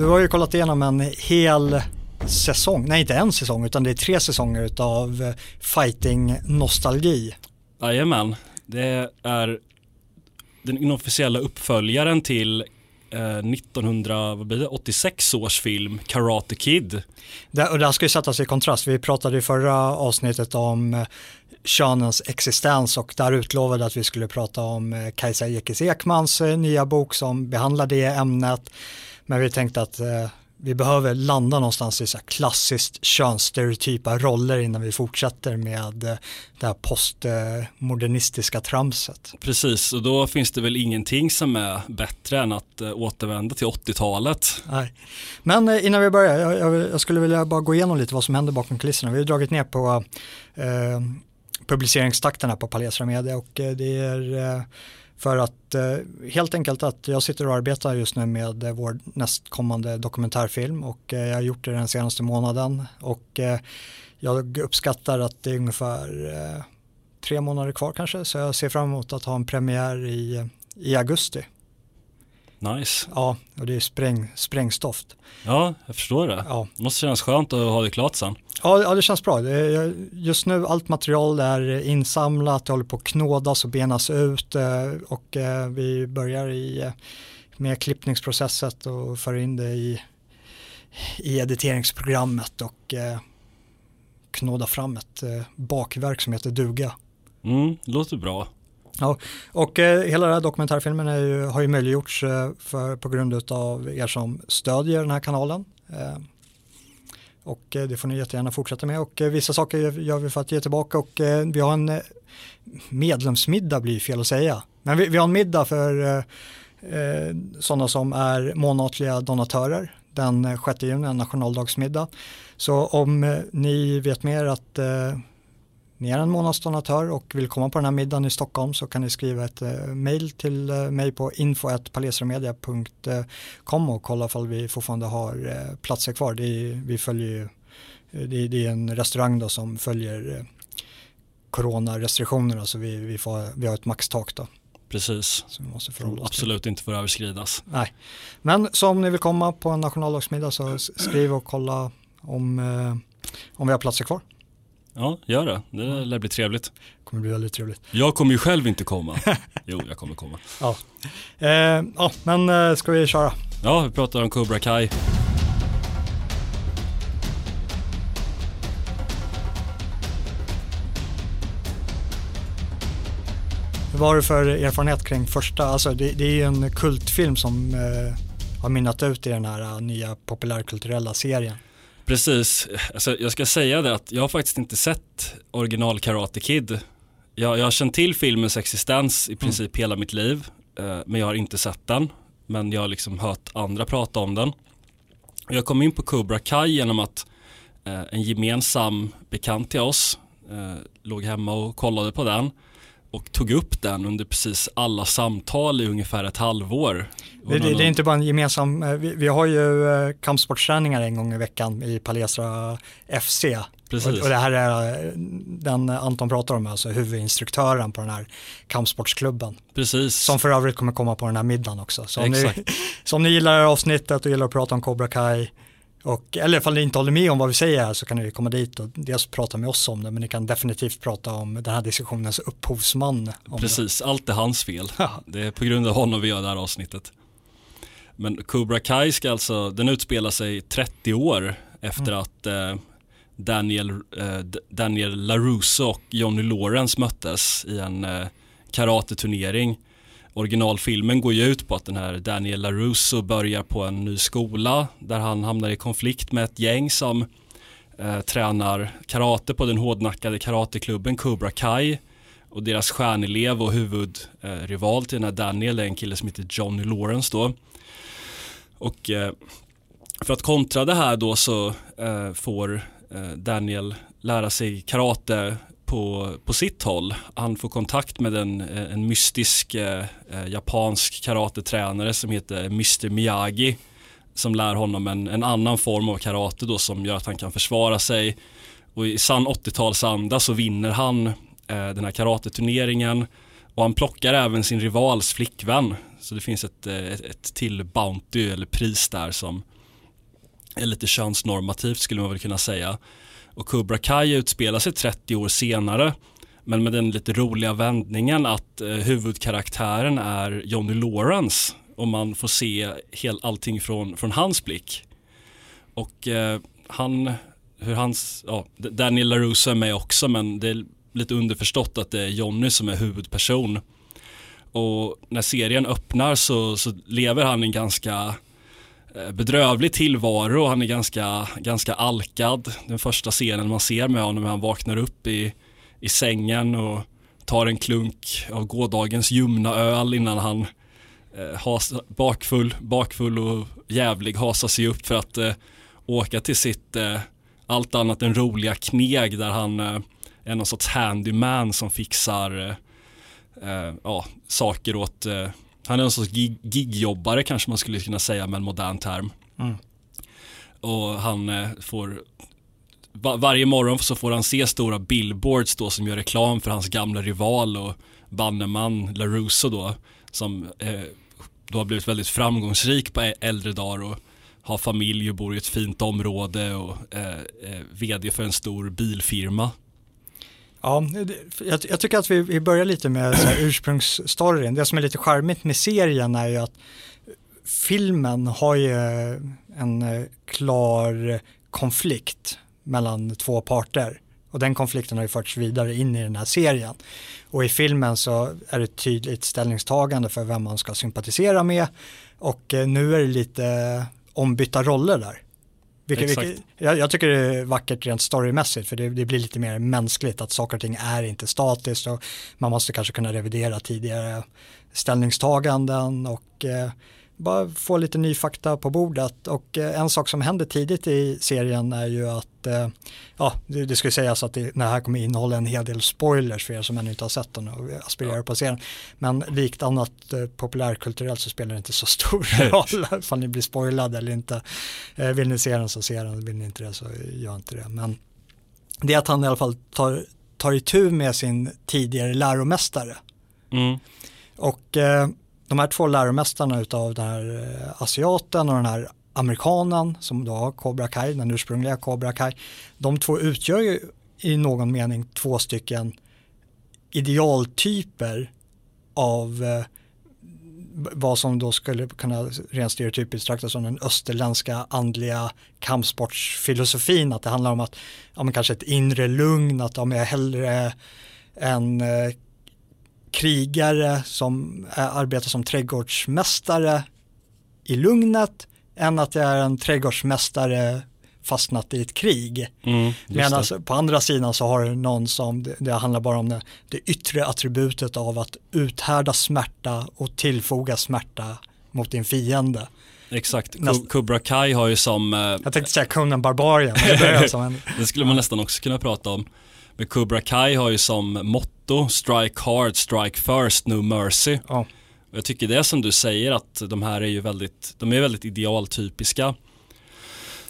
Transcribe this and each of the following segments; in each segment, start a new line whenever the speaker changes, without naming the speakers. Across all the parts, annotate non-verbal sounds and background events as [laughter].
du har ju kollat igenom en hel säsong, nej inte en säsong utan det är tre säsonger utav fighting-nostalgi.
Jajamän, det är den inofficiella uppföljaren till eh, 1986 års film Karate Kid.
Det, och det här ska ju sättas i kontrast, vi pratade i förra avsnittet om eh, könens existens och där utlovade att vi skulle prata om eh, Kajsa Ekis Ekmans eh, nya bok som behandlar det ämnet. Men vi tänkte att eh, vi behöver landa någonstans i så här klassiskt könsstereotypa roller innan vi fortsätter med det här postmodernistiska tramset.
Precis, och då finns det väl ingenting som är bättre än att återvända till 80-talet.
Nej. Men innan vi börjar, jag, jag, skulle vilja bara gå igenom lite vad som händer bakom kulisserna. Vi har dragit ner på eh, publiceringstakten här på Palestra Media och det är för att eh, helt enkelt att jag sitter och arbetar just nu med eh, vår nästkommande dokumentärfilm och eh, jag har gjort det den senaste månaden och jag uppskattar att det är ungefär tre månader kvar kanske så jag ser fram emot att ha en premiär i, i augusti.
Nice.
Ja, och det är spräng, sprängstoft.
Ja, jag förstår det. Ja. Det måste kännas skönt att ha det klart sen.
Ja, ja det känns bra. Just nu allt material är insamlat, det håller på att knådas och benas ut eh, och eh, vi börjar i, eh, med klippningsprocesset och för in det i, i editeringsprogrammet och knåda fram ett bakverk som heter duga.
Mm, låter bra.
Ja, och eh, hela den här dokumentärfilmen ju, har ju möjliggjorts eh, för, på grund av er som stödjer den här kanalen. Eh, och eh, det får ni jättegärna fortsätta med och eh, vissa saker gör vi för att ge tillbaka och eh, vi har en medlemsmiddag blir fel att säga. Men vi, vi har en middag för eh, sådana som är månatliga donatörer den 6 juni, en nationaldagsmiddag. Så om ni vet mer att eh, ni är en månadsdonatör och vill komma på den här middagen i Stockholm så kan ni skriva ett eh, mail till eh, mig på info.palesramedia.com och kolla ifall vi fortfarande har eh, platser kvar. Det är, vi följer det, det är en restaurang då som följer eh, coronarestriktionerna så vi, vi, får, vi har ett maxtak då.
Precis, absolut inte får överskridas.
Nej, men så om ni vill komma på en nationaldagsmiddag så skriv och kolla om, eh, om vi har platser kvar.
Ja, gör det. Det lär bli trevligt. Det
kommer bli väldigt trevligt.
Jag kommer ju själv inte komma. [laughs] jo, jag kommer komma.
Ja, eh, ja men eh, ska vi köra?
Ja, vi pratar om Cobra Kai.
Vad har du för erfarenhet kring första? Alltså det, det är ju en kultfilm som eh, har minnat ut i den här uh, nya populärkulturella serien.
Precis, alltså, jag ska säga det att jag har faktiskt inte sett original Karate Kid. Jag, jag har känt till filmens existens i princip mm. hela mitt liv, eh, men jag har inte sett den. Men jag har liksom hört andra prata om den. Jag kom in på Cobra Kai genom att eh, en gemensam bekant till oss eh, låg hemma och kollade på den och tog upp den under precis alla samtal i ungefär ett halvår.
Det, det, det är inte bara en gemensam, eh, vi, vi har ju eh, kampsportsträningar en gång i veckan i Palestra FC. Precis. Och, det här är eh, den Anton pratar om, alltså huvudinstruktören på den här kampsportsklubben.
Precis.
Som för övrigt kommer komma på den här middagen också. Så om, ni, [laughs] så om ni gillar det här avsnittet och gillar att prata om Cobra Kai och, eller ifall ni inte håller med om vad vi säger här så kan ni komma dit och dels prata med oss om det men ni kan definitivt prata om den här diskussionens upphovsman.
Precis, det. allt är hans fel. det är på grund av honom vi gör det här avsnittet. Men Cobra Kai ska alltså, den utspelar sig 30 år efter mm. att eh, Daniel, eh, Daniel LaRusso och Johnny Lawrence möttes i en eh, karateturnering originalfilmen går ju ut på att den här Daniel LaRusso börjar på en ny skola där han hamnar i konflikt med ett gäng som eh, tränar karate på den hårdnackade karateklubben Cobra Kai och deras stjärnelev och huvudrival eh, till den här Daniel är en kille som heter Johnny Lawrence då. Och eh, för att kontra det här då så eh, får eh, Daniel lära sig karate på, på sitt håll. Han får kontakt med en, eh, en mystisk eh, eh, japansk karatetränare som heter Mr Miyagi som lär honom en, en, annan form av karate då som gör att han kan försvara sig. Och i sann 80-talsanda så vinner han eh, den här karateturneringen och han plockar även sin rivals flickvän. Så det finns ett, eh, ett, ett till Bounty eller pris där som är lite könsnormativt skulle man väl kunna säga. Och Cobra Kai utspelar sig 30 år senare men med den lite roliga vändningen att eh, huvudkaraktären är Johnny Lawrence och man får se hel, allting från, från hans blick. Och eh, han, hur hans, ja, Daniel LaRusso är med också men det är lite underförstått att det är Johnny som är huvudperson. Och när serien öppnar så, så lever han en ganska Eh, bedrövlig tillvaro. Han är ganska, ganska alkad. Den första scenen man ser med honom är han vaknar upp i, i sängen och tar en klunk av gårdagens ljumna öl innan han eh, has, bakfull, bakfull och jävlig hasar sig upp för att eh, åka till sitt eh, allt annat än roliga kneg där han eh, är någon sorts handyman som fixar eh, eh, ja, saker åt, eh, han är en sorts gig, gigjobbare kanske man skulle kunna säga med en modern term. Mm. Och han eh, får var, varje morgon så får han se stora billboards då som gör reklam för hans gamla rival och banneman LaRusso då som eh, då har blivit väldigt framgångsrik på äldre dagar och har familj och bor i ett fint område och eh, eh vd för en stor bilfirma.
Ja, jag, jag, tycker att vi, vi börjar lite med så här ursprungsstoryn. Det som är lite charmigt med serien är ju att filmen har ju en eh, klar konflikt mellan två parter. Och den konflikten har ju förts vidare in i den här serien. Och i filmen så är det ett tydligt ställningstagande för vem man ska sympatisera med. Och eh, nu är det lite ombytta roller där. Vilket, vilket, jag, jag, tycker det är vackert rent storymässigt för det, det, blir lite mer mänskligt att saker och ting är inte statiskt och man måste kanske kunna revidera tidigare ställningstaganden och eh, bara få lite ny fakta på bordet och eh, en sak som händer tidigt i serien är ju att eh, ja, det, ska sägas att det, det här kommer innehålla en hel del spoilers för er som ännu inte har sett den och aspirerar på serien. Men likt annat eh, populärkulturellt så spelar det inte så stor roll [laughs] ifall ni blir spoilade eller inte. Vill ni se den så se den, vill ni inte det så gör inte det. Men det är att han i alla fall tar, tar itu med sin tidigare läromästare. Mm. Och de här två läromästarna utav den här eh, asiaten och den här amerikanen som då har Cobra Kai, den ursprungliga Cobra Kai, de två utgör ju i någon mening två stycken idealtyper av eh, vad som då skulle kunna rent stereotypiskt betraktas som den österländska andliga kampsportsfilosofin, att det handlar om att, ja men kanske ett inre lugn, att de är hellre en eh, krigare som arbetar som trädgårdsmästare i lugnet än att jag är en trädgårdsmästare fastnat i ett krig. Mm, Medan på andra sidan så har du någon som, det, det handlar bara om det, det yttre attributet av att uthärda smärta och tillfoga smärta mot din fiende.
Exakt, Näst... Kubra Kai har ju som... Eh,
jag tänkte säga Conan Barbarian. [laughs]
det skulle man nästan också kunna prata om. Men Kubra Kai har ju som motto Strike hard, strike first, no mercy. Ja. Jag tycker det som du säger att de här är ju väldigt, de är väldigt idealtypiska.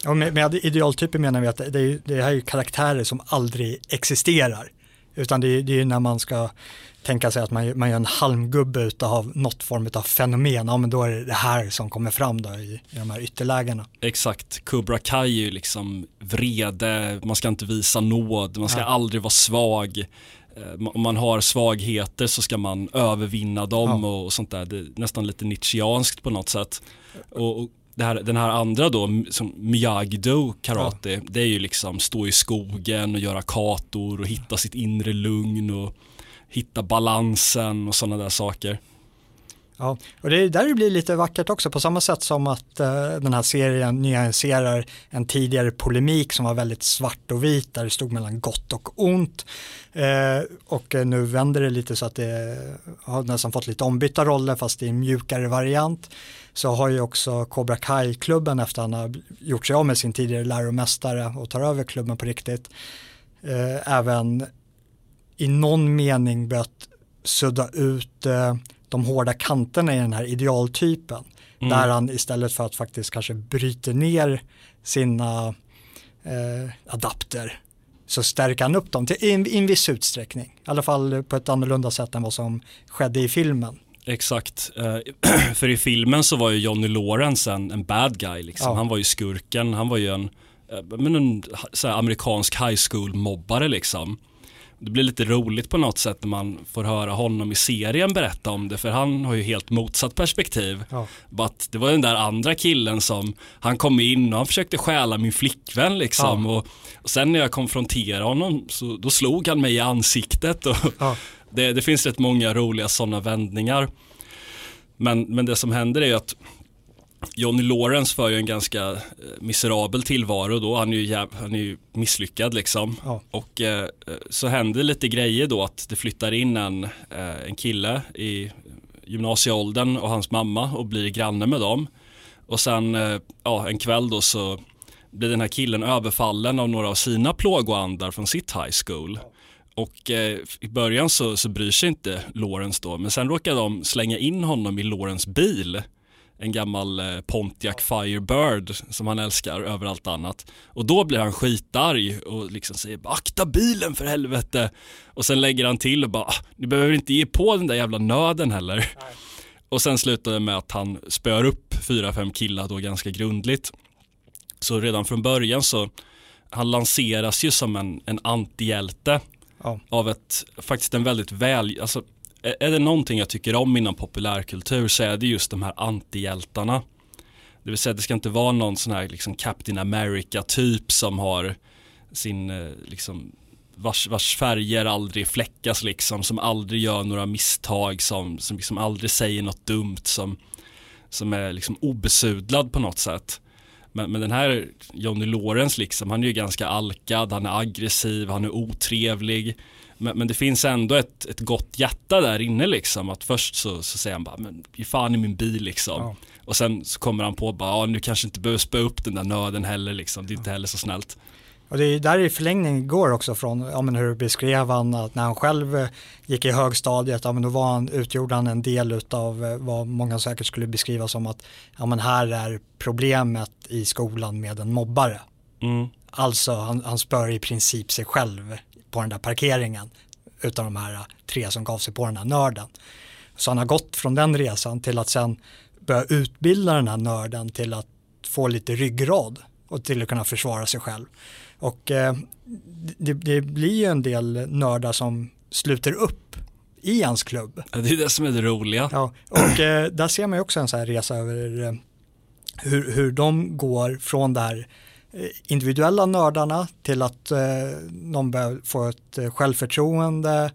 Ja, med, med idealtyper menar vi att det, är, det här är ju karaktärer som aldrig existerar. Utan det är, det är när man ska tänka sig att man, man gör en halmgubbe av något form av fenomen, ja men då är det det här som kommer fram då i, i de här ytterlägena.
Exakt, Kubra Kai är ju liksom vrede, man ska inte visa nåd, man ska ja. aldrig vara svag. Eh, om man har svagheter så ska man övervinna dem ja. och sånt där. Det är nästan lite nietzscheanskt på något sätt. Och, och här, den här andra då, som Miyagi-Do karate, ja. det är ju liksom stå i skogen och göra kator och hitta sitt inre lugn och hitta balansen och sådana där saker.
Ja, och det är där det blir lite vackert också på samma sätt som att eh, den här serien nyanserar en tidigare polemik som var väldigt svart och vit där det stod mellan gott och ont. Eh, och eh, nu vänder det lite så att det har nästan fått lite ombytta roller fast i en mjukare variant. Så har ju också Cobra Kai-klubben efter att han har gjort sig av med sin tidigare läromästare och tar över klubben på riktigt eh, även i någon mening börjat sudda ut eh, de hårda kanterna i den här idealtypen. Mm. Där han istället för att faktiskt kanske bryter ner sina eh, adapter så stärker han upp dem till, i, en, i en viss utsträckning. I alla fall på ett annorlunda sätt än vad som skedde i filmen.
Exakt. Eh, [clears throat] för i filmen så var ju Johnny Lawrence en, en bad guy. Liksom.
Ja.
Han var ju skurken. Han var ju en, eh, men en så här, amerikansk high school-mobbare. Liksom. Det blir lite roligt på något sätt när man får höra honom i serien berätta om det. För han har ju helt motsatt perspektiv.
Ja.
But det var den där andra killen som, han kom in och han försökte stjäla min flickvän liksom. Och, och sen när jag konfronterade honom så då slog han mig i ansiktet. Och,
Ja. [laughs]
det, det finns rätt många roliga sådana vändningar. Men, men det som händer är ju att Johnny Lawrence för ju en ganska eh, miserabel tillvaro då. Han är ju, han är ju misslyckad liksom.
Ja.
Och eh, så händer lite grejer då att det flyttar in en, eh, en kille i gymnasieåldern och hans mamma och blir granne med dem. Och sen eh, ja, en kväll då så blir den här killen överfallen av några av sina plågoandar från sitt high school. Och eh, i början så, så bryr sig inte Lawrence då, men sen råkar de slänga in honom i Lawrence bil. En gammal eh, Pontiac Firebird som han älskar över allt annat. Och då blir han skitarg och liksom säger akta bilen för helvete. Och sen lägger han till och bara, "Ah, ni behöver inte ge på den där jävla nöden heller. Och sen slutar det med att han spöar upp fyra, fem killar då ganska grundligt. Så redan från början så, han lanseras ju som en, en antihjälte
Ja.
av ett, faktiskt en väldigt väl, alltså är det någonting jag tycker om inom populärkultur så är det just de här antihjältarna. Det vill säga det ska inte vara någon sån här liksom Captain America typ som har sin eh, liksom vars, vars färger aldrig fläckas liksom, som aldrig gör några misstag, som, som liksom aldrig säger något dumt, som, som är liksom obesudlad på något sätt. Men, men den här Johnny Lawrence liksom, han är ju ganska alkad, han är aggressiv, han är otrevlig. Men, men det finns ändå ett, ett gott hjärta där inne liksom. Att först så, så säger han bara, men ge fan i min bil liksom.
Ja.
Och sen så kommer han på bara, nu kanske inte behöver spö upp den där nöden heller liksom. Det är inte heller så snällt.
Och det är där i förlängning går också från, ja men hur beskrev han att när han själv eh, gick i högstadiet, ja men då var han, utgjorde han en del utav eh, vad många säkert skulle beskriva som att, ja men här är problemet i skolan med en mobbare.
Mm.
Alltså han, han spör i princip sig själv på den där parkeringen utav de här eh, tre som gav sig på den här nörden. Så han har gått från den resan till att sen börja utbilda den här nörden till att få lite ryggrad och till att kunna försvara sig själv. Och eh, det, det blir ju en del nördar som sluter upp i hans klubb.
Ja, Det är det som är det roliga.
Ja, och eh, där ser man ju också en sån här resa över eh, hur, hur de går från det här individuella nördarna till att eh, de börjar få ett eh, självförtroende,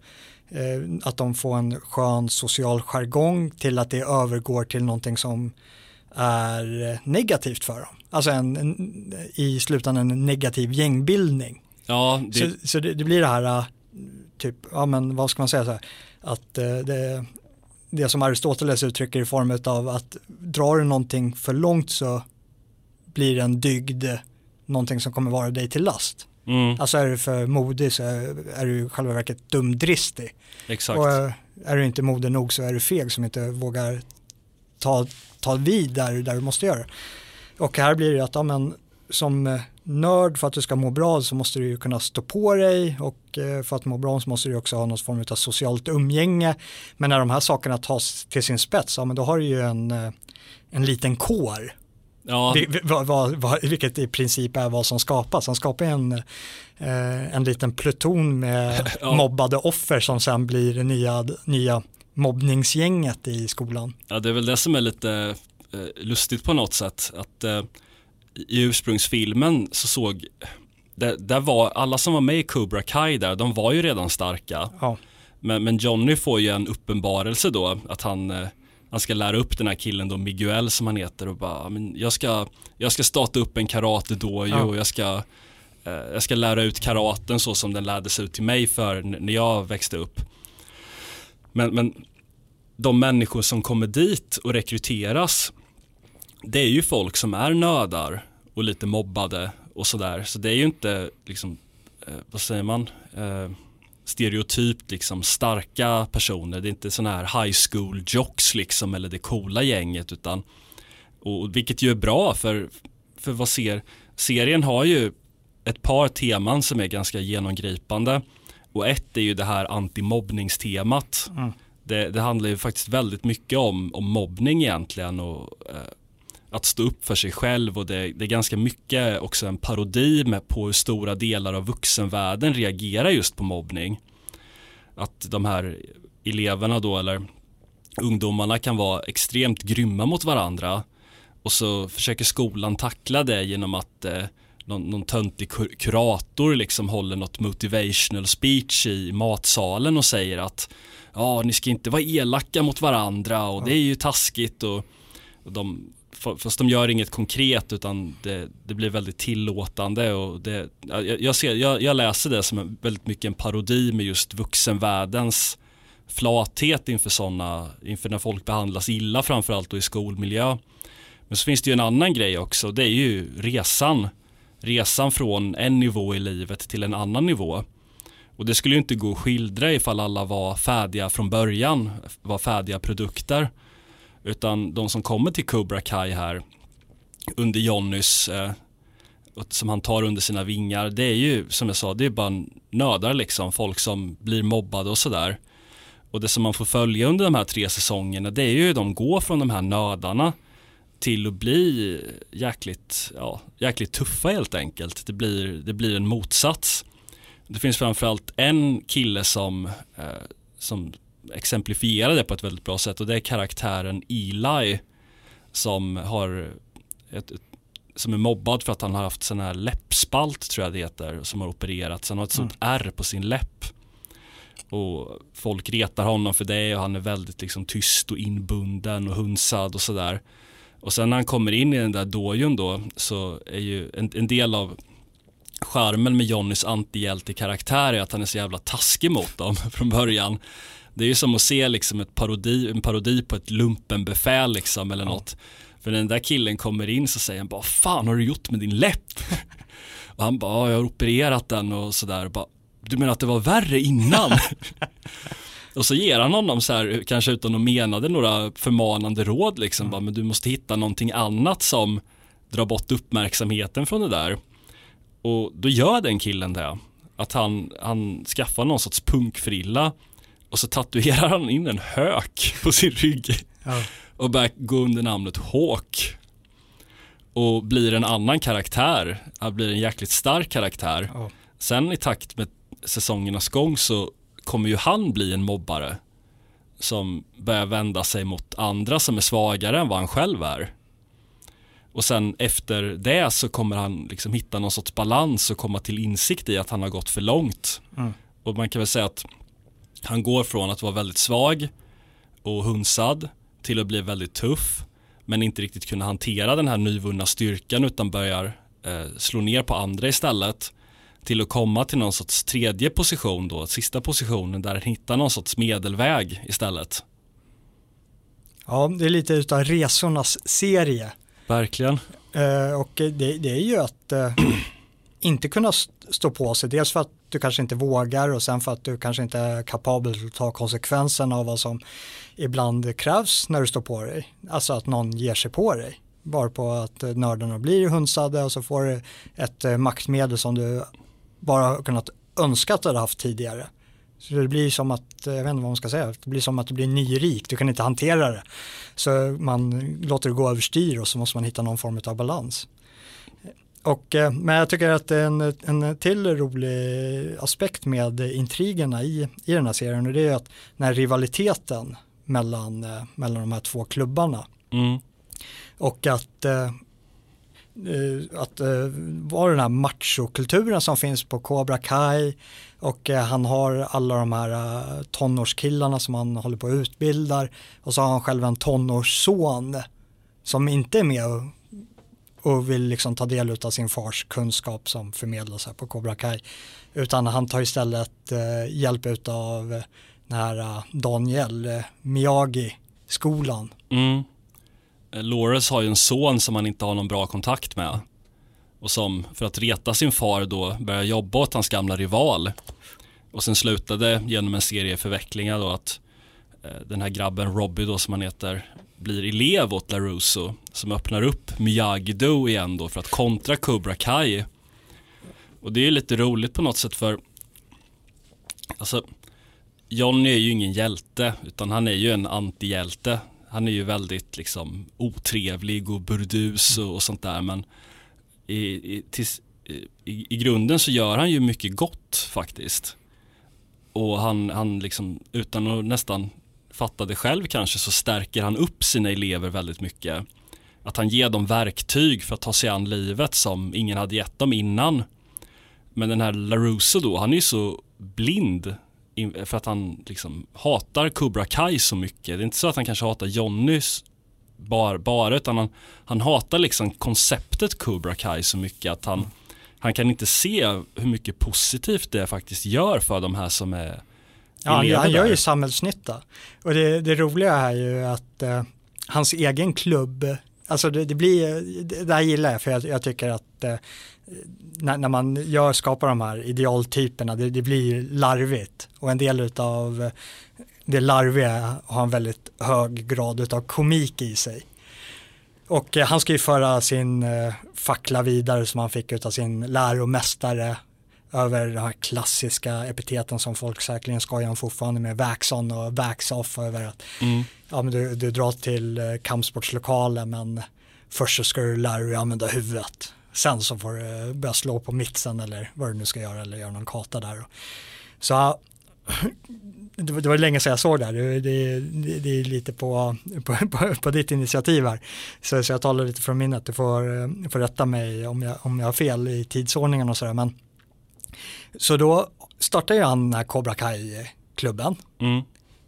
eh, att de får en skön social jargong till att det övergår till någonting som är eh, negativt för dem. Alltså en, en, i slutändan en negativ gängbildning.
Ja, det,
Så, så det, det blir det här, typ, ja men vad ska man säga så här, att det, det som Aristoteles uttrycker i form av att drar du någonting för långt så blir en dygd någonting som kommer vara dig till last.
mm,
Alltså är du för modig så är, du i själva verket dumdristig.
exakt.
Och äh, är du inte modig nog så är du feg som inte vågar ta, ta vid där, där du måste göra. Och här blir det att ja, men, som eh, nörd för att du ska må bra så måste du ju kunna stå på dig och eh, för att må bra så måste du också ha någon form av socialt umgänge. Men när de här sakerna tas till sin spets, ja men då har du ju en, eh, en liten kår.
Ja,
vad- vad- vad- Vilket i princip är vad som skapas. Han skapar en, eh, en liten pluton med [laughs]
Ja.
mobbade offer som sen blir det nya, nya mobbningsgänget i skolan.
Ja, det är väl det som är lite eh, lustigt på något sätt. Att eh, i ursprungsfilmen så såg, där, där var alla som var med i Cobra Kai där, de var ju redan starka.
Ja,
Men, men Johnny får ju en uppenbarelse då, att han, eh, han ska lära upp den här killen då, Miguel som han heter och bara, men jag ska, jag ska starta upp en karate dojo
Ja.
och jag ska, eh, jag ska lära ut karaten så som den lärdes ut till mig för när jag växte upp. Men, men de människor som kommer dit och rekryteras, det är ju folk som är nördar och lite mobbade och sådär. Så det är ju inte liksom, eh, vad säger man, eh, stereotypt liksom starka personer. Det är inte sådana här high school jocks liksom eller det coola gänget utan och, vilket ju är bra för, för vad ser, serien har ju ett par teman som är ganska genomgripande och ett är ju det här antimobbningstemat
Mm.
det, det handlar ju faktiskt väldigt mycket om, om mobbning egentligen och eh, att stå upp för sig själv och det, det, är ganska mycket också en parodi med på hur stora delar av vuxenvärlden reagerar just på mobbning. Att de här eleverna då eller ungdomarna kan vara extremt grymma mot varandra. Och så försöker skolan tackla det genom att eh, någon, någon töntig kurator liksom håller något motivational speech i matsalen och säger att ja, ni ska inte vara elaka mot varandra och det är ju taskigt. Och, och de fast de gör inget konkret utan det, det blir väldigt tillåtande och det, jag, jag, ser, jag, jag läser det som en, väldigt mycket en parodi med just vuxenvärldens flathet inför sådana, inför när folk behandlas illa framförallt och i skolmiljö. Men så finns det ju en annan grej också, det är ju resan. Resan från en nivå i livet till en annan nivå. Och det skulle ju inte gå att skildra ifall alla var färdiga från början, var färdiga produkter. Utan de som kommer till Cobra Kai här under Jonnys eh, som han tar under sina vingar, det är ju som jag sa, det är bara nördar liksom, folk som blir mobbade och sådär. Och det som man får följa under de här tre säsongerna, det är ju hur de går från de här nördarna till att bli jäkligt, ja, jäkligt tuffa helt enkelt. Det blir, det blir en motsats. Det finns framförallt en kille som, eh, som exemplifierar det på ett väldigt bra sätt och det är karaktären Eli som har ett, ett, som är mobbad för att han har haft sån här läppspalt tror jag det heter som har opererats. Han har ett sånt mm. R på sin läpp. Och folk retar honom för det och han är väldigt liksom tyst och inbunden och hunsad och sådär. Och sen när han kommer in i den där dojon då så är ju en, en del av charmen med Johnnys antihjälte-karaktär är att han är så jävla taskig mot dem [laughs] från början. Det är ju som att se liksom ett parodi, en parodi på ett lumpenbefäl liksom eller ja. något. För den där killen kommer in så säger han bara, fan har du gjort med din läpp? [laughs] och han bara, jag har opererat den och sådär. Du menar att det var värre innan? [laughs] och så ger han honom så här, kanske utan att menade några förmanande råd liksom, mm. bara, men du måste hitta någonting annat som drar bort uppmärksamheten från det där. Och då gör den killen det. Att han, han skaffar någon sorts punkfrilla och så tatuerar han in en hök på sin rygg ja. och börjar gå under namnet Hawk. Och blir en annan karaktär, han blir en jäkligt stark karaktär. Ja. Sen i takt med säsongernas gång så kommer ju han bli en mobbare som börjar vända sig mot andra som är svagare än vad han själv är. Och sen efter det så kommer han liksom hitta någon sorts balans och komma till insikt i att han har gått för långt. Mm. Och man kan väl säga att han går från att vara väldigt svag och hunsad till att bli väldigt tuff men inte riktigt kunna hantera den här nyvunna styrkan utan börjar eh, slå ner på andra istället till att komma till någon sorts tredje position då, sista positionen där han hittar någon sorts medelväg istället.
Ja, det är lite utav resornas serie.
Verkligen.
Eh, och det, det, är ju att eh, inte kunna stå på sig, dels för att du kanske inte vågar och sen för att du kanske inte är kapabel att ta konsekvenserna av vad som ibland krävs när du står på dig. Alltså att någon ger sig på dig. Bara på att eh, nördarna blir hunsade och så får du ett eh, maktmedel som du bara har kunnat önska att du hade haft tidigare. Så det blir som att, eh, jag vet inte vad man ska säga, det blir som att du blir nyrik, du kan inte hantera det. Så man låter det gå överstyr och så måste man hitta någon form av balans. Och, eh, men jag tycker att en, en till rolig aspekt med intrigerna i, i den här serien och det är att den här rivaliteten mellan, eh, mellan de här två klubbarna. Mm. Och att eh, att uh, vara den här machokulturen som finns på Cobra Kai och uh, han har alla de här uh, tonårskillarna som han håller på att utbildar och så har han själv en tonårsson som inte är med och vill liksom ta del av sin fars kunskap som förmedlas här på Cobra Kai. Utan han tar istället eh, hjälp av den här eh, Daniel eh, Miyagi-skolan.
Mm. Eh, Lawrence har ju en son som han inte har någon bra kontakt med. Och som för att reta sin far då börjar jobba åt hans gamla rival. Och sen slutade genom en serie förvecklingar då att eh, den här grabben Robbie då som han heter blir elev åt LaRusso som öppnar upp Miyagi-Do igen då för att kontra Cobra Kai. Och det är lite roligt på något sätt för alltså Johnny är ju ingen hjälte utan han är ju en antihjälte. Han är ju väldigt liksom otrevlig och burdus och, och sånt där men i, i, tills, i, i, grunden så gör han ju mycket gott faktiskt. Och han, han liksom utan att nästan fattade själv kanske så stärker han upp sina elever väldigt mycket. Att han ger dem verktyg för att ta sig an livet som ingen hade gett dem innan. Men den här LaRusso då, han är ju så blind för att han liksom hatar Cobra Kai så mycket. Det är inte så att han kanske hatar Johnnys bara, bara utan han, han hatar liksom konceptet Cobra Kai så mycket att han, han kan inte se hur mycket positivt det faktiskt gör för de här som är
Ja, han, han gör ju samhällsnytta. Och det, det roliga är ju att eh, hans egen klubb, alltså det, det, blir, det här gillar jag för jag, jag tycker att eh, när, när, man gör, skapar de här idealtyperna, det, det blir larvigt. Och en del av det larviga har en väldigt hög grad av komik i sig. Och eh, han ska ju föra sin eh, fackla vidare som han fick av sin läromästare över de här klassiska epiteten som folk säkerligen skojar om fortfarande med vax-on och vax-off över att mm. ja, men du, du drar till eh, kampsportslokalen men först så ska du lära dig använda huvudet. Sen så får du börja slå på mitsen eller vad du nu ska göra eller göra någon kata där. Så [clears throat] det var, det var länge sedan jag såg det här, det, det, det är lite på, [laughs] på, på, på, ditt initiativ här. Så, så jag talar lite från minnet, du får, får rätta mig om jag, om jag har fel i tidsordningen och sådär. Men, så då startade han den här Cobra Kai-klubben. Mm.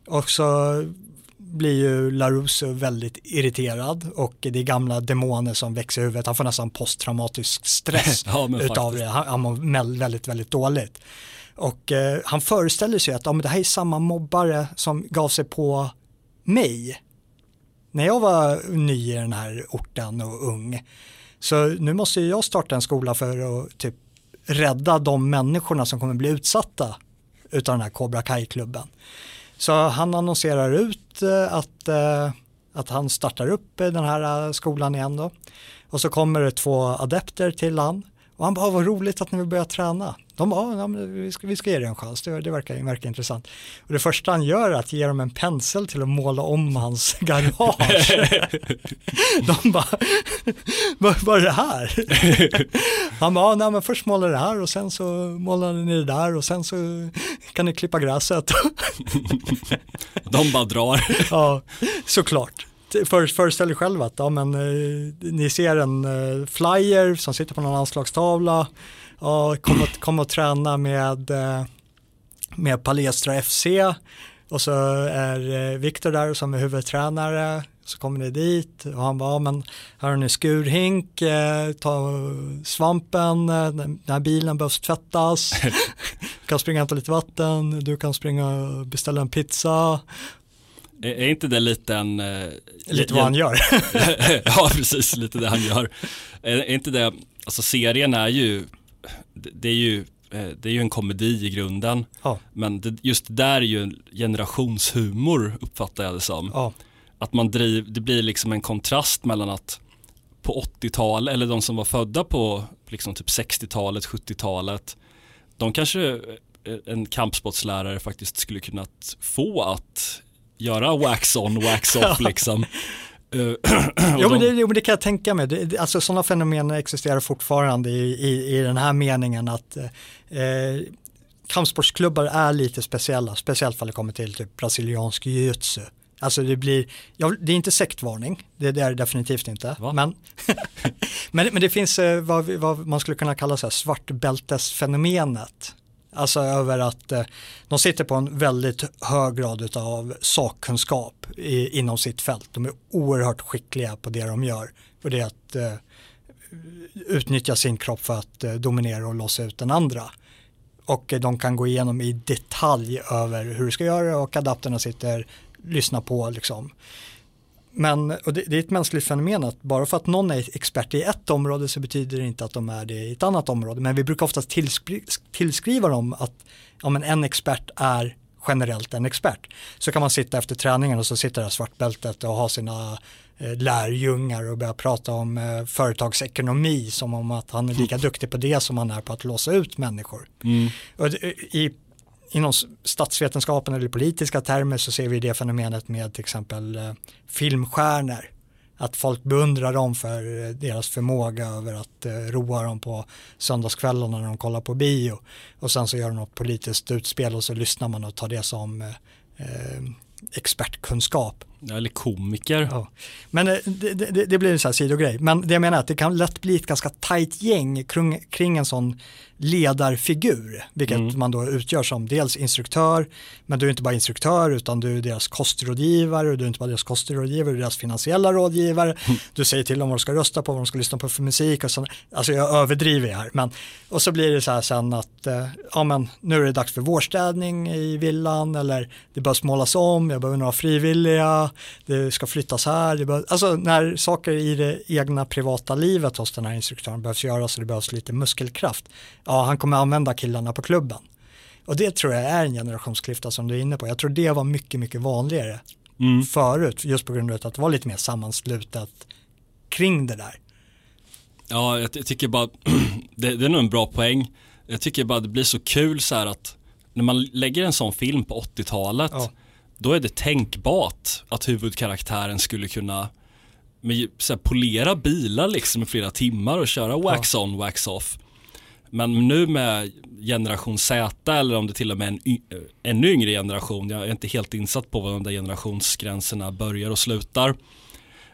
Och så blir ju LaRusso väldigt irriterad och det är gamla demoner som växer i huvudet. Han får nästan posttraumatisk stress [laughs] ja, utav det. Han, han mår väldigt, väldigt dåligt. Och eh, han föreställer sig att ja, men det här är samma mobbare som gav sig på mig när jag var ny i den här orten och ung. Så nu måste jag starta en skola för att typ rädda de människorna som kommer bli utsatta utav den här Cobra Kai-klubben. Så han annonserar ut eh, att, eh, att han startar upp den här eh, skolan igen då. Och så kommer det två adepter till han och han bara, vad roligt att ni vill börja träna. De bara, ja, vi, ska, vi ska ge det en chans, det, det verkar, verkar intressant. Och det första han gör är att ge dem en pensel till att måla om hans [laughs] garage. [laughs] de bara, [laughs] vad, vad är det här? han bara, nej men först målar det här och sen så målar ni det där och sen så kan ni klippa gräset.
de bara drar.
ja, såklart för, föreställ er själv att ja, men, eh, ni ser en eh, flyer som sitter på någon anslagstavla. Ja, kom, och, kom och träna med, eh, med Palestra FC och så är eh, Viktor där som är huvudtränare. Så kommer ni dit och han bara, ja, men här har ni skurhink, eh, ta svampen, eh, den här bilen behövs tvättas, du [laughs] kan springa och hämta lite vatten, du kan springa och beställa en pizza
är inte det lite en... Eh,
lite vad han gör. [laughs]
ja, precis, lite det han gör. Är inte det, alltså serien är ju, det är ju, eh, det är ju en komedi i grunden. Ja. Men det, just där är ju en generationshumor uppfattar jag det som. Ja. Att man driv, det blir liksom en kontrast mellan att på 80-talet, eller de som var födda på liksom typ 60-talet, 70-talet, de kanske eh, en kampsportslärare faktiskt skulle kunnat få att göra wax on, wax off [laughs] liksom. [clears throat]
Uh, jo, men det, jo men det kan jag tänka mig, det, alltså sådana fenomen existerar fortfarande i, i, i den här meningen att eh, kampsportsklubbar är lite speciella, speciellt om det kommer till typ brasiliansk jiu-jitsu. Alltså det blir, ja, det är inte sektvarning, det, det är det definitivt inte. Men, [laughs] men, men det finns eh, vad, vad, man skulle kunna kalla så här svartbältesfenomenet. Alltså över att eh, de sitter på en väldigt hög grad av sakkunskap i, inom sitt fält. De är oerhört skickliga på det de gör. Och det är att eh, utnyttja sin kropp för att eh, dominera och låsa ut den andra. Och eh, de kan gå igenom i detalj över hur du ska göra och adapterna sitter, lyssna på liksom men det, det, är ett mänskligt fenomen att bara för att någon är expert i ett område så betyder det inte att de är det i ett annat område. Men vi brukar oftast tillskri tillskriva dem att ja, men en expert är generellt en expert. Så kan man sitta efter träningen och så sitter där svartbältet och ha sina eh, lärjungar och börja prata om eh, företagsekonomi som om att han är lika mm. duktig på det som han är på att låsa ut människor. Mm. Och, i inom statsvetenskapen eller politiska termer så ser vi det fenomenet med till exempel eh, filmstjärnor. Att folk beundrar dem för eh, deras förmåga över att eh, roa dem på söndagskvällarna när de kollar på bio. Och sen så gör de något politiskt utspel och så lyssnar man och tar det som eh, eh expertkunskap.
Eller komiker. Ja.
Men det, det, det, blir en sån här sidogrej. Men det jag menar är att det kan lätt bli ett ganska tajt gäng kring, kring en sån ledarfigur, vilket mm. man då utgör som dels instruktör, men du är inte bara instruktör utan du är deras kostrådgivare och du är inte bara deras kostrådgivare, du är deras finansiella rådgivare, mm. du säger till dem vad de ska rösta på, vad de ska lyssna på för musik och så, alltså jag överdriver här, men och så blir det så här sen att, eh, ja men nu är det dags för vårstädning i villan eller det behövs målas om, jag behöver några frivilliga, det ska flyttas här, det behövs, alltså när saker i det egna privata livet hos den här instruktören behövs göras och det behövs lite muskelkraft, ja, han kommer använda killarna på klubben. Och det tror jag är en generationsklyfta som du är inne på. Jag tror det var mycket, mycket vanligare mm. förut, just på grund av att det var lite mer sammanslutet kring det där.
Ja, jag, tycker bara, [clears throat] det, det, är nog en bra poäng. Jag tycker bara det blir så kul så här att när man lägger en sån film på 80-talet, ja. Då är det tänkbart att huvudkaraktären skulle kunna med, så här, polera bilar liksom i flera timmar och köra wax on, wax off. Men nu med generation Z eller om det till och med är en ännu yngre generation, jag är inte helt insatt på var de där generationsgränserna börjar och slutar.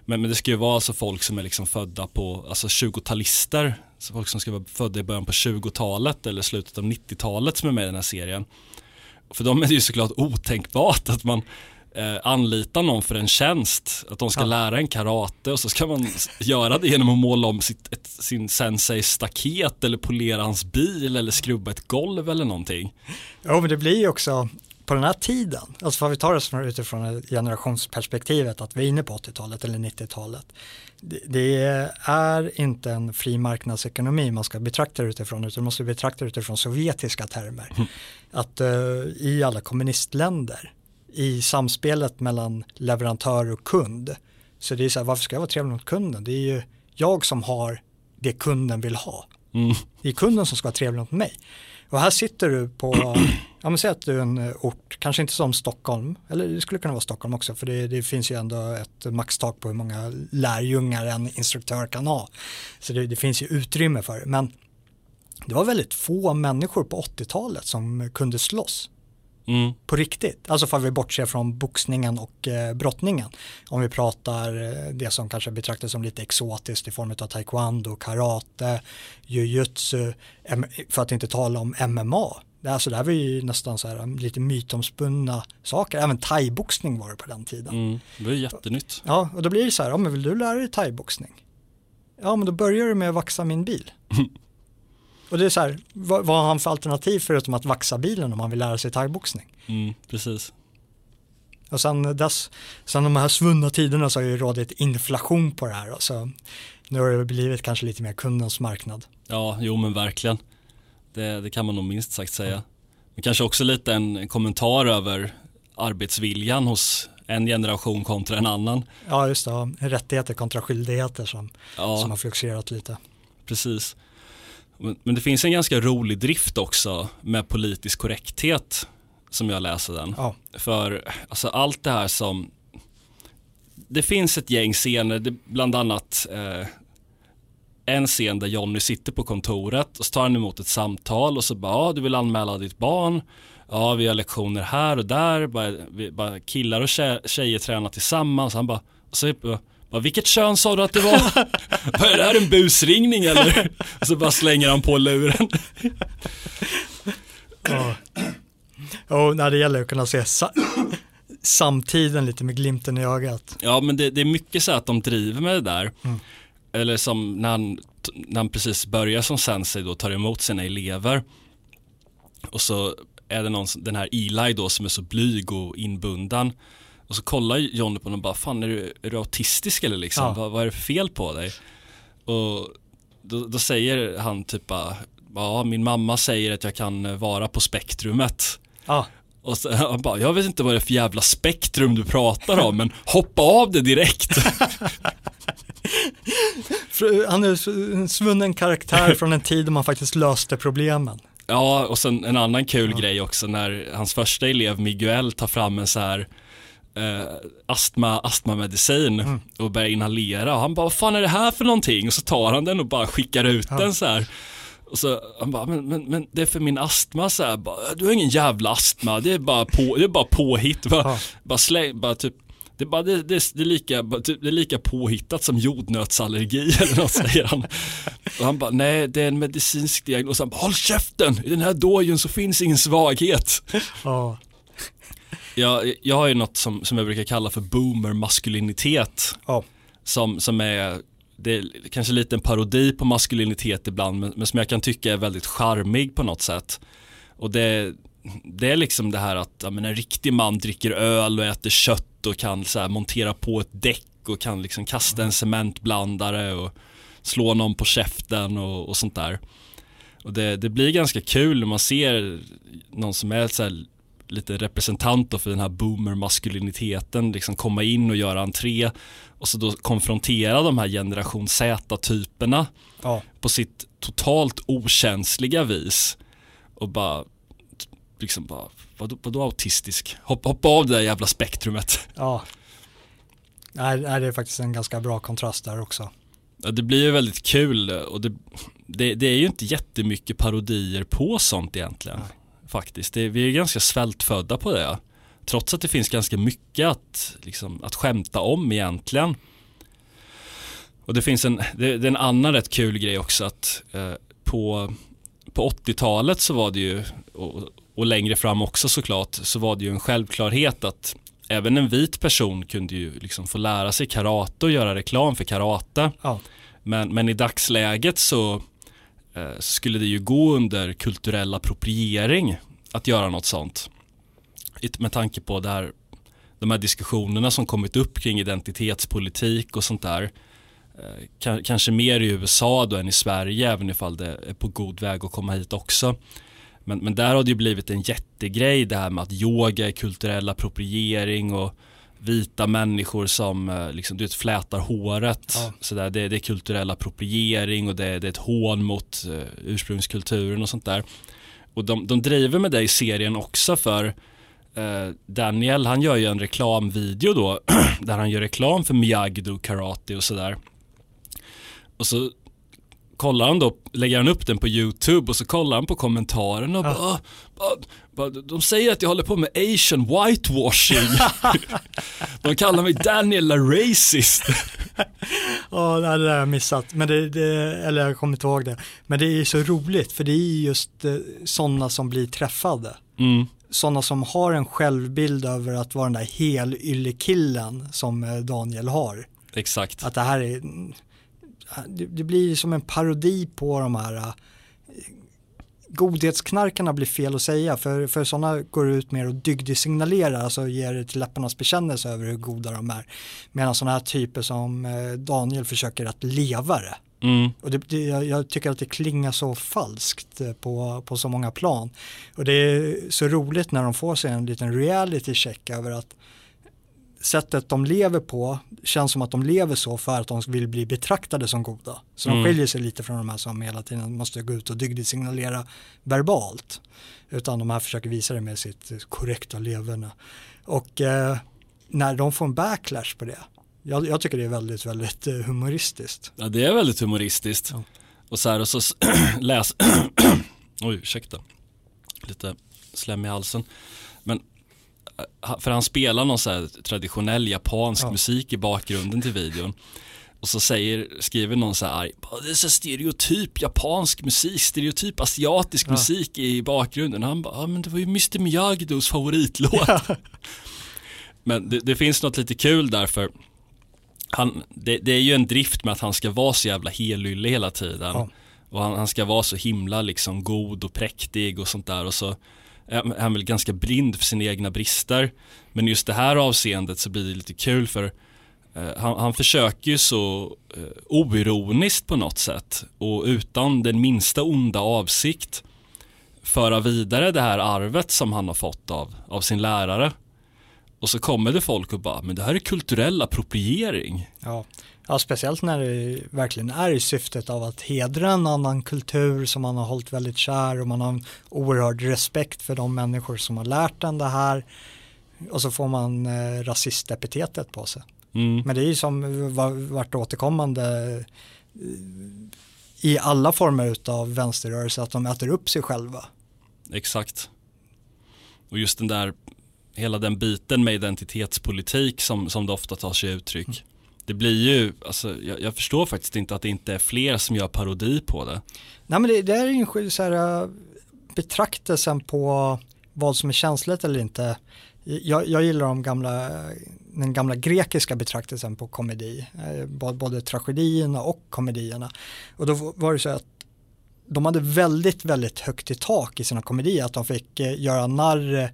Men, men det ska ju vara alltså folk som är liksom födda på, alltså 20-talister, folk som ska vara födda i början på 20-talet eller slutet av 90-talet som är med i den här serien. För dem är det ju såklart otänkbart att man eh, anlita någon för en tjänst, att de ska ja. lära en karate och så ska man göra det genom att måla om sitt, ett, sin sensei staket eller polera hans bil eller skrubba ett golv eller någonting.
Ja men det blir ju också på den här tiden, alltså för vi tar det utifrån generationsperspektivet att vi är inne på 80-talet eller 90-talet. Det, är inte en fri marknadsekonomi man ska betrakta det utifrån utan man måste betrakta det utifrån sovjetiska termer. Mm. Att uh, i alla kommunistländer i samspelet mellan leverantör och kund. Så det är så här, varför ska jag vara trevlig mot kunden? Det är ju jag som har det kunden vill ha. Mm. Det är kunden som ska vara trevlig mot mig. Och här sitter du på, [clears throat] ja men säg att du är en ort, kanske inte som Stockholm, eller det skulle kunna vara Stockholm också, för det, det finns ju ändå ett maxtak på hur många lärjungar en instruktör kan ha. Så det, det finns ju utrymme för det, men det var väldigt få människor på 80-talet som kunde slåss. Mm. På riktigt, alltså för vi bortser från boxningen och eh, brottningen. Om vi pratar eh, det som kanske betraktas som lite exotiskt i form av taekwondo, karate, jujutsu, för att inte tala om MMA. Det, alltså, det här var ju nästan så här, um, lite mytomspunna saker, även thaiboxning var det på den tiden.
Mm, det är jättenytt.
Ja, och då blir det så här, ja, men vill du lära dig thaiboxning? Ja, men då börjar du med att vaxa min bil. [laughs] Och det är så här, vad, vad har han för alternativ förutom att vaxa bilen om han vill lära sig thaiboxning?
Mm, precis.
Och sen, dess, sen de här svunna tiderna så har ju rådit inflation på det här. Så nu har det blivit kanske lite mer kundens marknad.
Ja, jo men verkligen. Det, det kan man nog minst sagt säga. Men kanske också lite en, en kommentar över arbetsviljan hos en generation kontra en annan.
Ja, just det. Rättigheter kontra skyldigheter som, ja. som har fluxerat lite.
Precis. Men det finns en ganska rolig drift också med politisk korrekthet som jag läser den. Ja. För alltså, allt det här som det finns ett gäng scener, bland annat eh, en scen där Jonny sitter på kontoret och så tar han emot ett samtal och så bara, ja, du vill anmäla ditt barn, ja vi har lektioner här och där, bara, vi, bara killar och tjejer, tjejer tränar tillsammans, han bara, och så bara, vilket kön sa du att det var? [laughs] är det här en busringning eller? Och så bara slänger han på luren.
ja. Och när det gäller att kunna se sa samtiden lite med glimten i ögat.
Ja, men det, det, är mycket så att de driver med det där. Mm. Eller som när han, när han precis börjar som sensei då tar emot sina elever. Och så är det någon, den här Eli då som är så blyg och inbundan. Och så kollar Johnny på honom och bara, fan är du, är du autistisk eller liksom? Ja. Vad, vad, är det för fel på dig? Och då, då säger han typ bara, ja min mamma säger att jag kan vara på spektrumet. Ja. Och så, [laughs] han bara, jag vet inte vad det är för jävla spektrum du pratar om, men hoppa av det direkt. [laughs]
Han är en svunnen karaktär från en tid då man faktiskt löste problemen.
Ja, och sen en annan kul ja. grej också när hans första elev Miguel tar fram en så här eh, astma, astmamedicin mm. och börjar inhalera och han bara, vad fan är det här för någonting? Och så tar han den och bara skickar ut ja. den så här. Och så han bara, men, men, men det är för min astma så här, bara, du har ingen jävla astma, det är bara, på, det är bara påhitt, bara, ja. bara släng, bara typ det är, bara, det, det, det, är lika, typ, det är lika påhittat som jordnötsallergi [laughs] eller något säger han. Och han bara, nej det är en medicinsk diagnos. Han bara, håll käften, i den här dojen så finns ingen svaghet. Ja. Jag, jag har ju något som, som jag brukar kalla för boomer-maskulinitet. Ja. Som, som är, det är kanske lite en parodi på maskulinitet ibland, men, men som jag kan tycka är väldigt charmig på något sätt. Och det, det är liksom det här att ja, men en riktig man dricker öl och äter kött och kan så här, montera på ett däck och kan liksom kasta en cementblandare och slå någon på käften och, och sånt där. Och det, det, blir ganska kul när man ser någon som är så här, lite representant för den här boomer-maskuliniteten liksom komma in och göra entré och så då konfrontera de här generation Z-typerna ja. på sitt totalt okänsliga vis och bara liksom bara, vadå, vadå autistisk? Hoppa, hoppa av det där jävla spektrumet.
Ja, Nej, det är faktiskt en ganska bra kontrast där också.
Ja, det blir ju väldigt kul och det, det, det är ju inte jättemycket parodier på sånt egentligen. Nej. Faktiskt, det, vi är ganska svältfödda på det. Trots att det finns ganska mycket att, liksom, att skämta om egentligen. Och det finns en, det, det är en annan rätt kul grej också att eh, på, på 80-talet så var det ju, och, och längre fram också såklart, så var det ju en självklarhet att även en vit person kunde ju liksom få lära sig karate och göra reklam för karate. Ja. Men, men i dagsläget så eh, skulle det ju gå under kulturell appropriering att göra något sånt. Med tanke på det här, de här diskussionerna som kommit upp kring identitetspolitik och sånt där. Eh, kanske mer i USA då än i Sverige, även ifall det är på god väg att komma hit också. Men, men där har det ju blivit en jättegrej det här med att yoga är kulturell appropriering och vita människor som eh, liksom, du vet, flätar håret. Ja. Så där, det, det, är kulturell appropriering och det, det är ett hån mot uh, ursprungskulturen och sånt där. Och de, de driver med det i serien också för uh, Daniel han gör ju en reklamvideo då [clears throat] där han gör reklam för Miyagi-Do karate och sådär. Och så kollar han då, lägger han upp den på YouTube och så kollar han på kommentarerna och ja. bara, bara, de säger att jag håller på med asian whitewashing. [laughs] de kallar mig Daniel racist.
ja, det där har jag missat, men det, det, eller jag kommer inte ihåg det. Men det är så roligt för det är just eh, sådana som blir träffade. Mm. Sådana som har en självbild över att vara den där helyllekillen som eh, Daniel har.
Exakt.
Att det här är det, det blir som en parodi på de här uh, godhetsknarkarna blir fel att säga för, för sådana går ut mer och dygdesignalerar, alltså ger det till läpparnas bekännelse över hur goda de är. Medan sådana här typer som uh, Daniel försöker att leva det. Mm. Och det, det, jag, tycker att det klingar så falskt uh, på, på så många plan. Och det är så roligt när de får sig en liten reality check över att sättet de lever på känns som att de lever så för att de vill bli betraktade som goda. Så mm. de skiljer sig lite från de här som hela tiden måste gå ut och dygdigt signalera verbalt. Utan de här försöker visa det med sitt korrekta leverne. Och eh, när de får en backlash på det, jag, jag, tycker det är väldigt, väldigt eh, humoristiskt.
Ja, det är väldigt humoristiskt. Ja. Och så här, och så [clears throat] läs, [clears throat] oj ursäkta, lite slem i halsen. Men för han spelar någon så här traditionell japansk ja. musik i bakgrunden till videon. Och så säger, skriver någon så här det är så stereotyp japansk musik, stereotyp asiatisk ja. musik i bakgrunden. Och han bara, men det var ju Mr Miyagi-Dos favoritlåt. Ja. [laughs] Men det, det, finns något lite kul där för han, det, det, är ju en drift med att han ska vara så jävla helylle hela tiden. Ja. Och han, han, ska vara så himla liksom god och präktig och sånt där. Och så är han väl ganska blind för sina egna brister. Men just det här avseendet så blir det lite kul för eh, han, han, försöker ju så eh, oironiskt på något sätt och utan den minsta onda avsikt föra vidare det här arvet som han har fått av, av sin lärare. Och så kommer det folk och bara, men det här är kulturell appropriering.
Ja ja, speciellt när det verkligen är i syftet av att hedra en annan kultur som man har hållit väldigt kär och man har en oerhörd respekt för de människor som har lärt en det här. Och så får man eh, rasistepitetet på sig.
Mm.
Men det är ju som varit återkommande eh, i alla former av vänsterrörelse att de äter upp sig själva.
Exakt. Och just den där, hela den biten med identitetspolitik som, som det ofta tar sig uttryck. Mm. Det blir ju, alltså, jag, jag, förstår faktiskt inte att det inte är fler som gör parodi på det.
Nej men det, det är ju så här eh, betraktelsen på vad som är känsligt eller inte. Jag, jag gillar de gamla, den gamla grekiska betraktelsen på komedi, eh, både tragedierna och komedierna. Och då var det så att de hade väldigt, väldigt högt i tak i sina komedier, att de fick eh, göra narr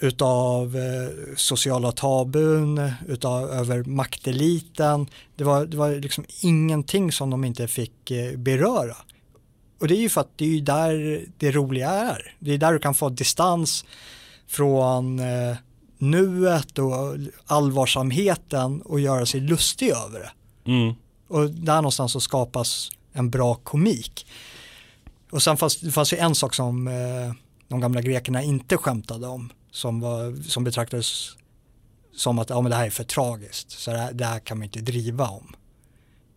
utav eh, sociala tabun, utav, över makteliten. Det var, det var liksom ingenting som de inte fick beröra. Och det är ju för att det är ju där det roliga är. Det är där du kan få distans från nuet och allvarsamheten och göra sig lustig över det.
Mm.
Och där någonstans så skapas en bra komik. Och sen fanns det fanns ju en sak som eh, de gamla grekerna inte skämtade om som, var, som betraktades som att ja, men det här är för tragiskt så det här, det här kan man inte driva om.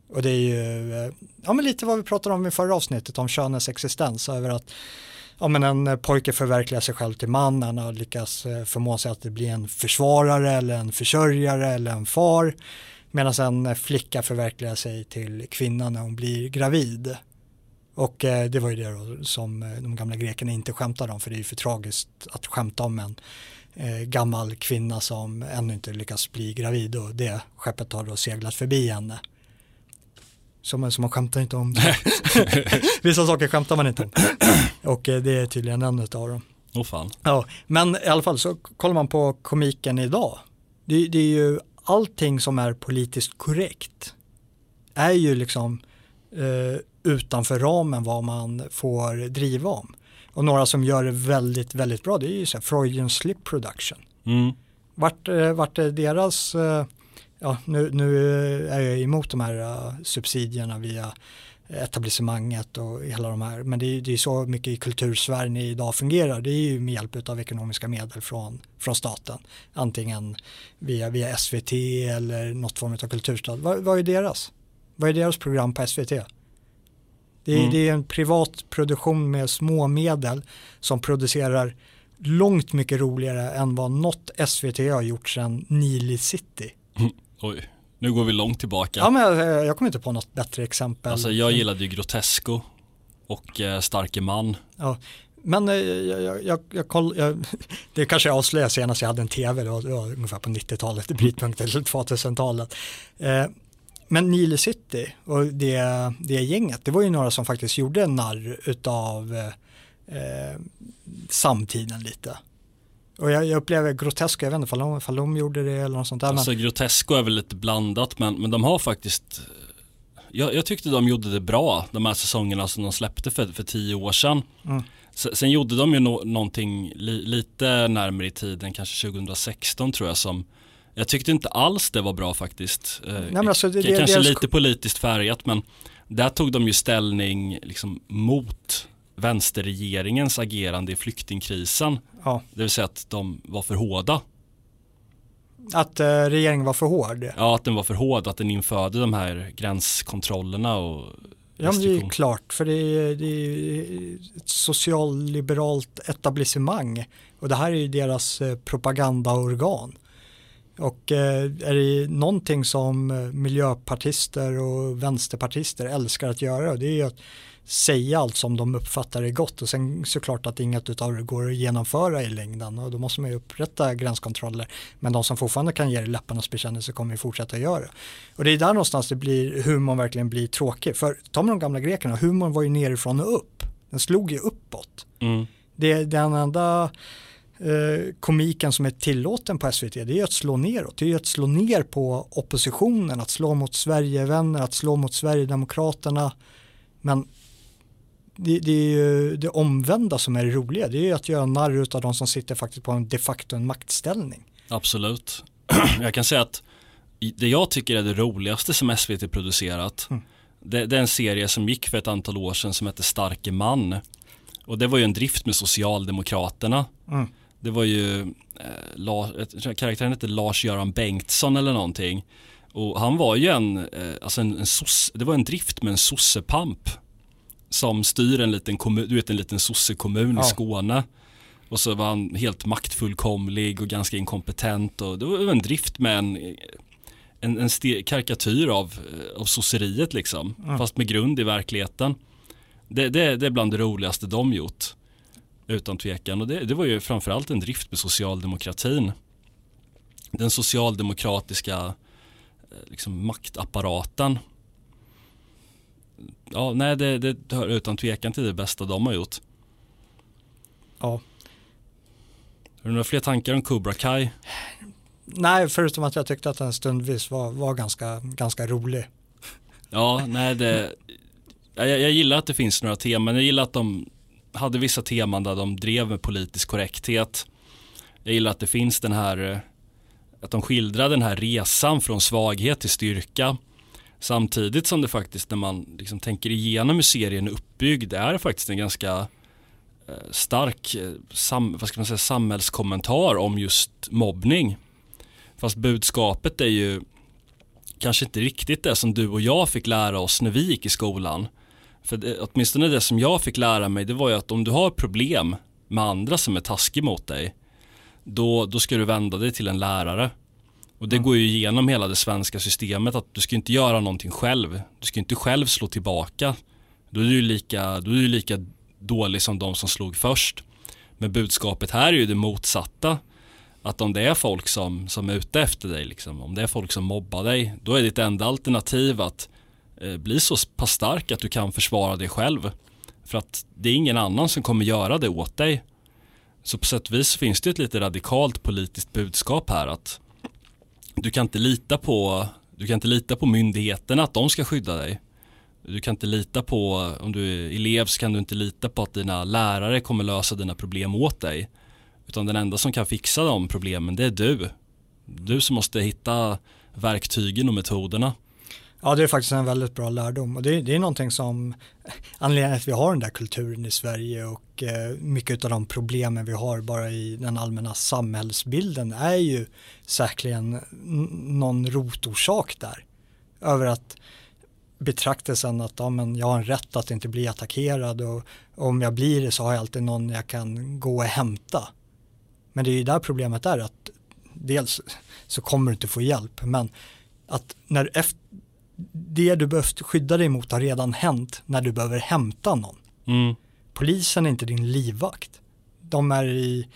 Och det är ju eh, ja, men lite vad vi pratade om i förra avsnittet om könens existens över att ja, men en pojke förverkligar sig själv till man, han har lyckats eh, förmå sig att bli en försvarare eller en försörjare eller en far medan en flicka förverkligar sig till kvinna när hon blir gravid. Och eh, det var ju det då, som eh, de gamla grekerna inte skämtade om för det är ju för tragiskt att skämta om en eh, gammal kvinna som ännu inte lyckas bli gravid och det skeppet har då seglat förbi henne. Som, som man skämtar inte om. [laughs] Vissa saker skämtar man inte om. Och eh, det är tydligen en av dem.
Oh, fan.
Ja, men i alla fall så kollar man på komiken idag. Det, det är ju allting som är politiskt korrekt är ju liksom eh, utanför ramen vad man får driva om. Och några som gör det väldigt, väldigt bra det är ju så här Freudian Slip Production.
Mm.
Vart, eh, vart är deras, eh, ja nu, nu är jag emot de här uh, subsidierna via etablissemanget och hela de här, men det är, det är så mycket i kultursfären idag fungerar, det är ju med hjälp av ekonomiska medel från, från staten, antingen via, via SVT eller något form av kulturstöd. Vad, vad är deras? Vad är deras program på SVT? Det är, mm. det är en privat produktion med små medel som producerar långt mycket roligare än vad något SVT har gjort sedan Nile City.
Mm. [laughs] Oj, nu går vi långt tillbaka.
Ja, men jag, jag kommer inte på något bättre exempel.
Alltså jag gillade ju Grotesco och eh, Starke man.
Ja, men eh, jag, jag, jag, koll, jag, [laughs] det kanske jag avslöjar senast jag hade en tv, det var, det var ungefär på 90-talet, brytpunkten, 2000-talet. Eh, men Nile City och det, det gänget, det var ju några som faktiskt gjorde en narr utav eh, samtiden lite. Och jag, jag upplever Grotesco, jag vet inte om de, de gjorde det eller något sånt där.
Alltså men... Grotesco är väl lite blandat men, men de har faktiskt jag, jag, tyckte de gjorde det bra de här säsongerna som de släppte för, för tio år sedan.
Mm.
Sen, sen gjorde de ju no, någonting li, lite närmare i tiden, kanske 2016 tror jag som jag tyckte inte alls det var bra faktiskt. Eh, Nej, alltså det, Kanske det, lite politiskt färgat men där tog de ju ställning liksom mot vänsterregeringens agerande i flyktingkrisen.
Ja.
Det vill säga att de var för hårda.
Att eh, regeringen var för hård?
Ja, att den var för hård, att den införde de här gränskontrollerna och
Ja, men det är klart, för det är, det är ett socialliberalt etablissemang och det här är ju deras eh, propagandaorgan. Och eh, är det någonting som eh, miljöpartister och vänsterpartister älskar att göra det är ju att säga allt som de uppfattar är gott och sen såklart att inget av det går att genomföra i längden. Och då måste man ju upprätta gränskontroller. Men de som fortfarande kan ge läpparnas bekännelse kommer ju fortsätta göra och det är där någonstans det blir humorn verkligen blir tråkig. För tar man de gamla grekerna humorn var ju nerifrån och upp. Den slog ju uppåt.
Mm.
det, den enda eh, komiken som är tillåten på SVT det är att slå neråt, det är att slå ner på oppositionen, att slå mot Sverigevänner, att slå mot Sverigedemokraterna. Men det, det, är ju det omvända som är det roliga, det är att göra narr av de som sitter faktiskt på en de facto en maktställning.
Absolut. [clears throat] Jag kan säga att det jag tycker är det roligaste som SVT producerat mm. det, det, är en serie som gick för ett antal år sedan som heter Starke man. Och det var ju en drift med Socialdemokraterna. Mm. Det var ju, eh, Lars, karaktären hette Lars-Göran Bengtsson eller någonting. Och han var ju en, eh, alltså en, en sos, det var en drift med en sossepamp. Som styr en liten kommun, du vet en liten sossekommun ja. i Skåne. Och så var han helt maktfullkomlig och ganska inkompetent och det var en drift med en, en, en karikatyr av, av sosseriet liksom. Mm. Fast med grund i verkligheten. Det, det, det är bland det roligaste de gjort. Utan tvekan. Och det, det var ju framförallt en drift med socialdemokratin. Den socialdemokratiska eh, liksom, maktapparaten. Ja, nej, det, det hör utan tvekan till det bästa de har gjort.
Ja.
Har du några fler tankar om Cobra Kai?
Nej, förutom att jag tyckte att den stundvis var, var ganska, ganska rolig.
Ja, nej det, jag, jag gillar att det finns några teman. Jag gillar att de hade vissa teman där de drev med politisk korrekthet. Jag gillar att det finns den här, eh, att de skildrar den här resan från svaghet till styrka. Samtidigt som det faktiskt när man liksom tänker igenom hur serien är uppbyggd är faktiskt en ganska eh, stark eh, sam, vad ska man säga, samhällskommentar om just mobbning. Fast budskapet är ju kanske inte riktigt det som du och jag fick lära oss när vi gick i skolan. För det, åtminstone det som jag fick lära mig det var ju att om du har problem med andra som är taskiga mot dig då, då ska du vända dig till en lärare. Och det mm. går ju igenom hela det svenska systemet att du ska inte göra någonting själv. Du ska inte själv slå tillbaka. Då är du lika, då är du lika dålig som de som slog först. Men budskapet här är ju det motsatta. Att om det är folk som, som är ute efter dig, liksom, om det är folk som mobbar dig, då är ditt enda alternativ att Eh, bli så pass stark att du kan försvara dig själv. För att det är ingen annan som kommer göra det åt dig. Så på sätt och vis finns det ett lite radikalt politiskt budskap här att du kan inte lita på du kan inte lita på myndigheterna att de ska skydda dig. Du kan inte lita på, om du är elev så kan du inte lita på att dina lärare kommer lösa dina problem åt dig. Utan den enda som kan fixa de problemen det är du. Du som måste hitta verktygen och metoderna.
Ja, det är faktiskt en väldigt bra lärdom och det, det är någonting som anledningen till att vi har den där kulturen i Sverige och eh, mycket av de problemen vi har bara i den allmänna samhällsbilden är ju säkerligen någon rotorsak där. Över att betraktelsen att ja, men jag har en rätt att inte bli attackerad och, och om jag blir det så har jag alltid någon jag kan gå och hämta. Men det är ju där problemet är att dels så kommer du inte få hjälp men att när efter det du behövt skydda dig mot har redan hänt när du behöver hämta någon. Mm. Polisen är inte din livvakt. De är i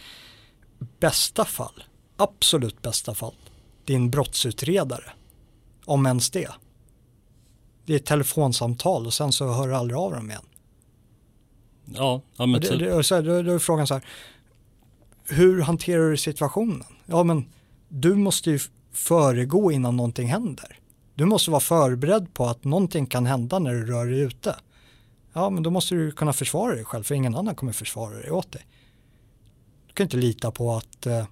bästa fall, absolut bästa fall, din brottsutredare. Om ens det. Det är ett telefonsamtal och sen så hör du aldrig av dem igen.
Ja, ja men
typ. det, så här, då, då är frågan så här, hur hanterar du situationen? Ja men du måste ju föregå innan någonting händer. Du måste vara förberedd på att någonting kan hända när du rör dig ute. Ja, men då måste du kunna försvara dig själv för ingen annan kommer försvara dig åt dig. Du kan inte lita på att eh,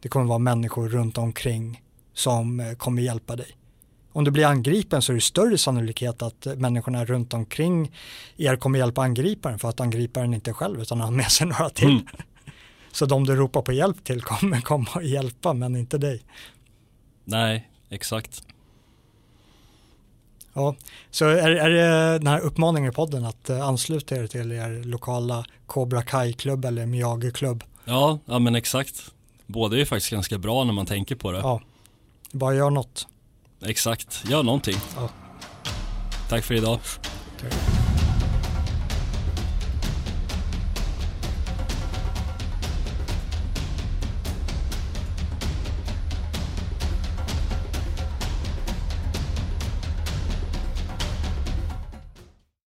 det kommer vara människor runt omkring som eh, kommer hjälpa dig. Om du blir angripen så är det större sannolikhet att eh, människorna runt omkring er kommer hjälpa angriparen för att angriparen inte är själv utan har med sig några till. Mm. [laughs] Så de du ropar på hjälp till kommer [laughs] komma och hjälpa men inte dig.
Nej, exakt.
Ja, så är, är det den här uppmaningen i podden att uh, ansluta er till er lokala Cobra Kai-klubb eller Miyagi-klubb?
Ja, ja men exakt. Båda är faktiskt ganska bra när man tänker på det.
Ja, bara gör något.
Exakt, gör någonting. Ja. Tack för idag. Tack.